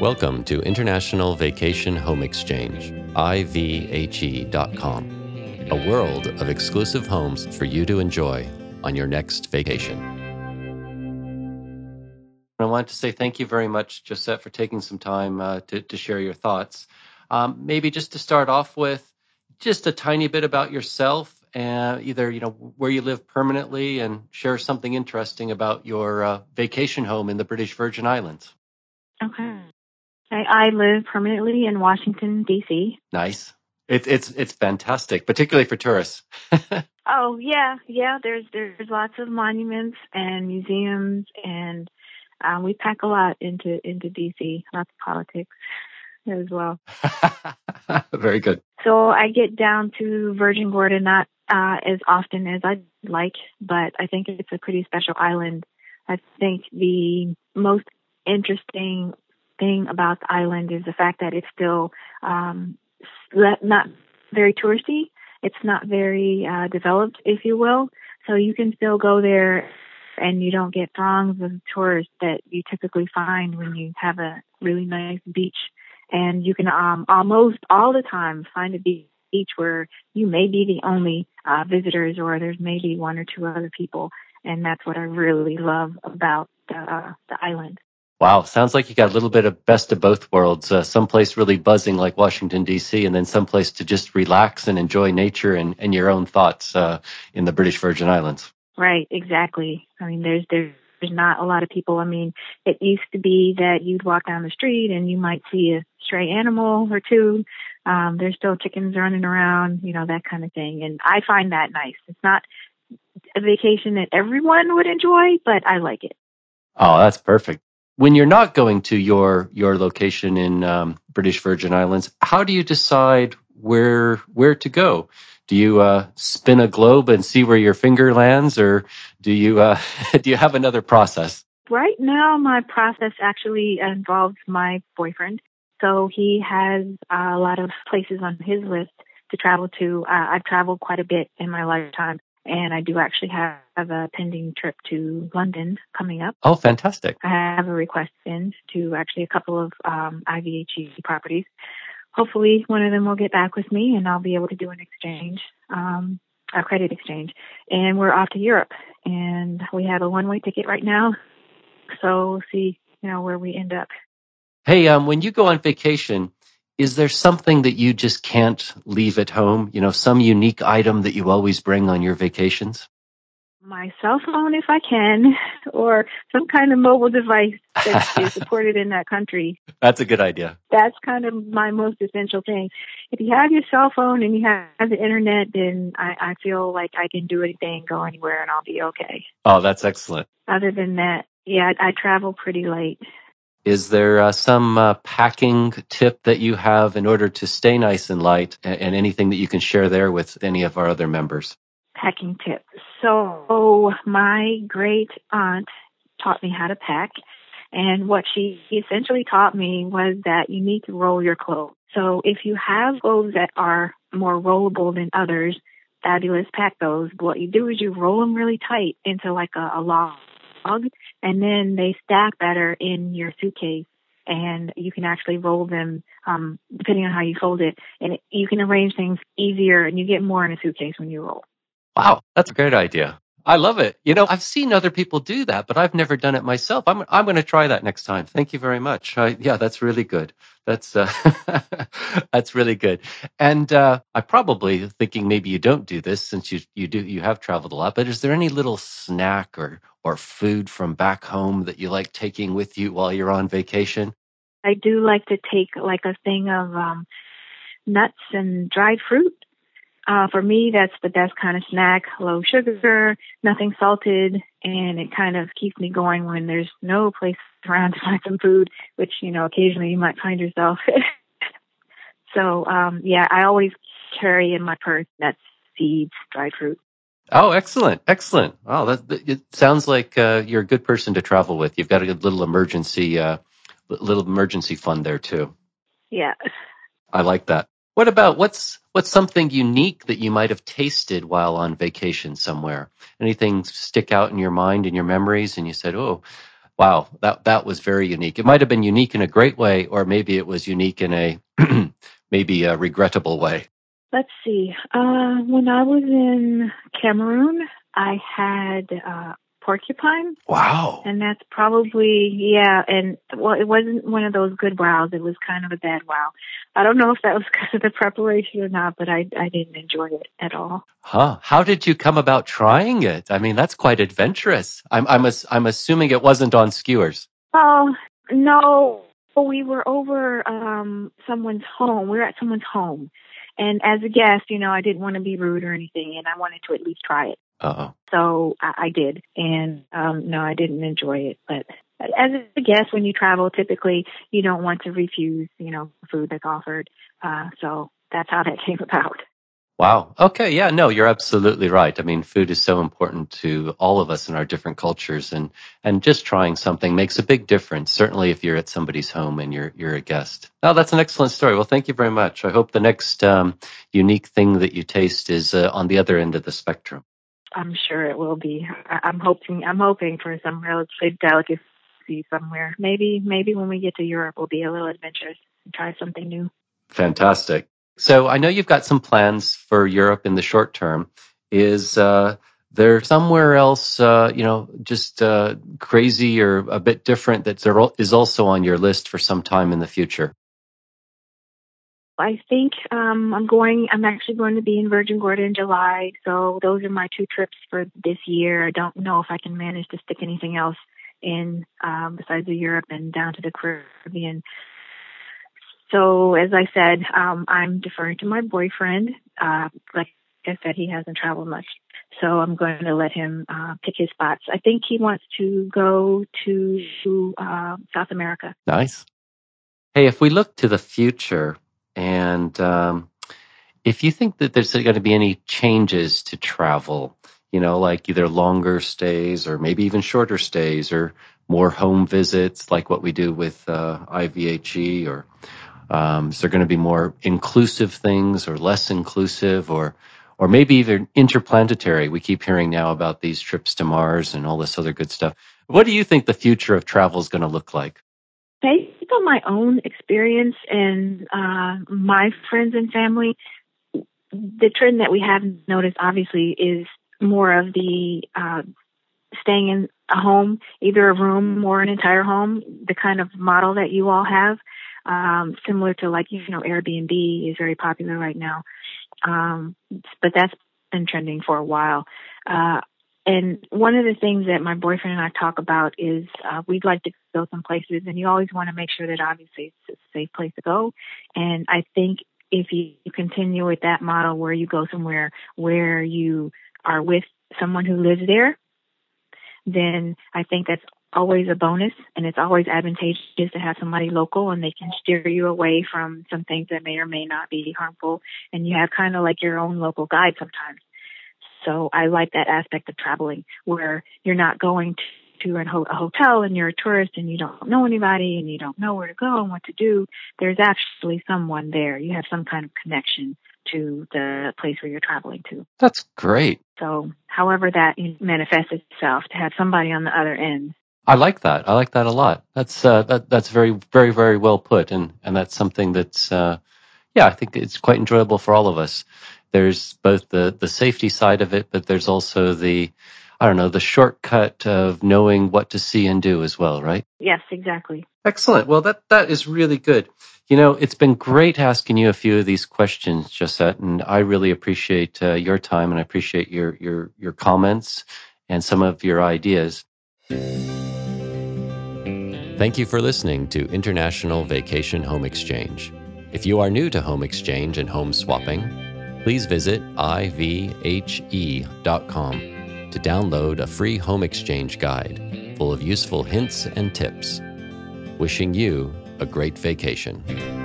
Welcome to International Vacation Home Exchange, IVHE.com, a world of exclusive homes for you to enjoy on your next vacation. I wanted to say thank you very much, Josette, for taking some time uh, to, to, share your thoughts. Um, maybe just to start off with, just a tiny bit about yourself, and uh, either you know where you live permanently, and share something interesting about your uh, vacation home in the British Virgin Islands. Okay. I, I live permanently in Washington D.C. Nice. It's it's it's fantastic, particularly for tourists. oh yeah, yeah. There's there's lots of monuments and museums, and um, we pack a lot into into DC. Lots of politics as well. Very good. So I get down to Virgin Gorda not uh, as often as I'd like, but I think it's a pretty special island. I think the most interesting thing about the island is the fact that it's still um, not very touristy. It's not very uh, developed, if you will. So you can still go there and you don't get throngs of tourists that you typically find when you have a really nice beach. And you can um, almost all the time find a beach where you may be the only uh, visitors or there's maybe one or two other people. And that's what I really love about the, uh, the island. Wow, sounds like you got a little bit of best of both worlds. Uh, someplace really buzzing like Washington D.C., and then someplace to just relax and enjoy nature and, and your own thoughts uh, in the British Virgin Islands. Right, exactly. I mean, there's there's there's not a lot of people. I mean, it used to be that you'd walk down the street and you might see a stray animal or two. Um, there's still chickens running around, you know, that kind of thing. And I find that nice. It's not a vacation that everyone would enjoy, but I like it. Oh, that's perfect when you're not going to your your location in um, British Virgin Islands, how do you decide where where to go? Do you uh, spin a globe and see where your finger lands, or do you uh, do you have another process? Right now, my process actually involves my boyfriend. So he has a lot of places on his list to travel to. Uh, I've traveled quite a bit in my lifetime and I do actually have, a pending trip to London coming up. Oh, fantastic. I have a request in to actually a couple of um, IVHE properties. Hopefully, one of them will get back with me and I'll be able to do an exchange, um, a credit exchange. And we're off to Europe. And we have a one way ticket right now. So we'll see, you know, where we end up. Hey, um, when you go on vacation, is there something that you just can't leave at home? You know, some unique item that you always bring on your vacations? My cell phone, if I can, or some kind of mobile device that is supported in that country. That's a good idea. That's kind of my most essential thing. If you have your cell phone and you have the internet, then I, I feel like I can do anything, go anywhere, and I'll be okay. Oh, that's excellent. Other than that, yeah, I, I travel pretty late. Is there uh, some uh, packing tip that you have in order to stay nice and light, and, and, anything that you can share there with any of our other members? Packing tip. So, my great aunt taught me how to pack, and what she essentially taught me was that you need to roll your clothes. So, if you have clothes that are more rollable than others, fabulous, pack those. But what you do is you roll them really tight into like a, a log and then they stack better in your suitcase and you can actually roll them um, depending on how you fold it and you can arrange things easier and you get more in a suitcase when you roll. Wow that's a great idea I love it. You know, I've seen other people do that, but I've never done it myself. I'm I'm going to try that next time. Thank you very much. I, yeah, that's really good. That's uh, that's really good. And uh, I'm probably thinking maybe you don't do this since you you do you have traveled a lot. But is there any little snack or or food from back home that you like taking with you while you're on vacation? I do like to take like a thing of um, nuts and dried fruit uh, for me, that's the best kind of snack. Low sugar, nothing salted, and it kind of keeps me going when there's no place around to find some food, which, you know, occasionally you might find yourself. so, um, yeah, I always carry in my purse nuts, seeds, dried fruit. Oh, excellent, excellent. Wow, that, it sounds like uh, you're a good person to travel with. You've got a good little emergency, uh, little emergency fund there too. Yeah. I like that. What about what's what's something unique that you might have tasted while on vacation somewhere? Anything stick out in your mind in your memories and you said, "Oh, Wow, that that was very unique. It might have been unique in a great way, or maybe it was unique in a maybe a regrettable way. Let's see. Uh, when I was in Cameroon, I had uh, porcupine. Wow. And that's probably, yeah, and well, it wasn't one of those good wows. It was kind of a bad wow. I don't know if that was because of the preparation or not, but I, I didn't enjoy it at all. Huh. How did you come about trying it? I mean, that's quite adventurous. I'm, I'm, I'm assuming it wasn't on skewers. Oh, no. We were over um someone's home. We were at someone's home. And as a guest, you know, I didn't want to be rude or anything, and I wanted to at least try it. Uh-oh. So I, I did, and um, no, I didn't enjoy it. But as a guest, when you travel, typically you don't want to refuse, you know, food that's offered. Uh, so that's how that came about. Wow. Okay. Yeah. No, you're absolutely right. I mean, food is so important to all of us in our different cultures, and and just trying something makes a big difference. Certainly, if you're at somebody's home and you're you're a guest. Oh, that's an excellent story. Well, thank you very much. I hope the next um, unique thing that you taste is uh, on the other end of the spectrum. I'm sure it will be. I, am hoping. I'm hoping for some real delicacy somewhere. Maybe, maybe when we get to Europe, we'll be a little adventurous and try something new. Fantastic. So I know you've got some plans for Europe in the short term. Is uh, there somewhere else, uh, you know, just uh, crazy or a bit different that is also on your list for some time in the future? I think um, I'm going. I'm actually going to be in Virgin Gorda in July. So those are my two trips for this year. I don't know if I can manage to stick anything else in um, besides the Europe and down to the Caribbean. So as I said, um, I'm deferring to my boyfriend. Uh, like I said, he hasn't traveled much, so I'm going to let him uh, pick his spots. I think he wants to go to uh, South America. Nice. Hey, if we look to the future, and um, if you think that there's going to be any changes to travel, you know, like either longer stays or maybe even shorter stays or more home visits, like what we do with uh, IVHE, or um, is there going to be more inclusive things or less inclusive, or or maybe even interplanetary? We keep hearing now about these trips to Mars and all this other good stuff. What do you think the future of travel is going to look like? Based on my own experience and uh, my friends and family, the trend that we have noticed obviously is more of the uh, staying in a home, either a room or an entire home, the kind of model that you all have, um, similar to like, you know, Airbnb is very popular right now. Um, but that's been trending for a while. Uh, and one of the things that my boyfriend and I talk about is uh, we'd like to go some places, and you always want to make sure that obviously it's a safe place to go. And I think if you continue with that model where you go somewhere where you are with someone who lives there, then I think that's always a bonus and it's always advantageous to have somebody local and they can steer you away from some things that may or may not be harmful and you have kind of like your own local guide sometimes. So I like that aspect of traveling where you're not going to a hotel and you're a tourist and you don't know anybody and you don't know where to go and what to do. There's actually someone there. You have some kind of connection to the place where you're traveling to. That's great. So, however that manifests itself, to have somebody on the other end. I like that. I like that a lot. That's uh, that that's very very very well put, and and that's something that's uh, yeah, I think it's quite enjoyable for all of us. There's both the the safety side of it, but there's also the I don't know the shortcut of knowing what to see and do as well, right? Yes, exactly. Excellent. Well, that that is really good. You know, it's been great asking you a few of these questions, Josette, and I really appreciate uh, your time and I appreciate your your your comments and some of your ideas. Thank you for listening to International Vacation Home Exchange. If you are new to home exchange and home swapping, please visit ivhe.com to download a free home exchange guide full of useful hints and tips. Wishing you a great vacation.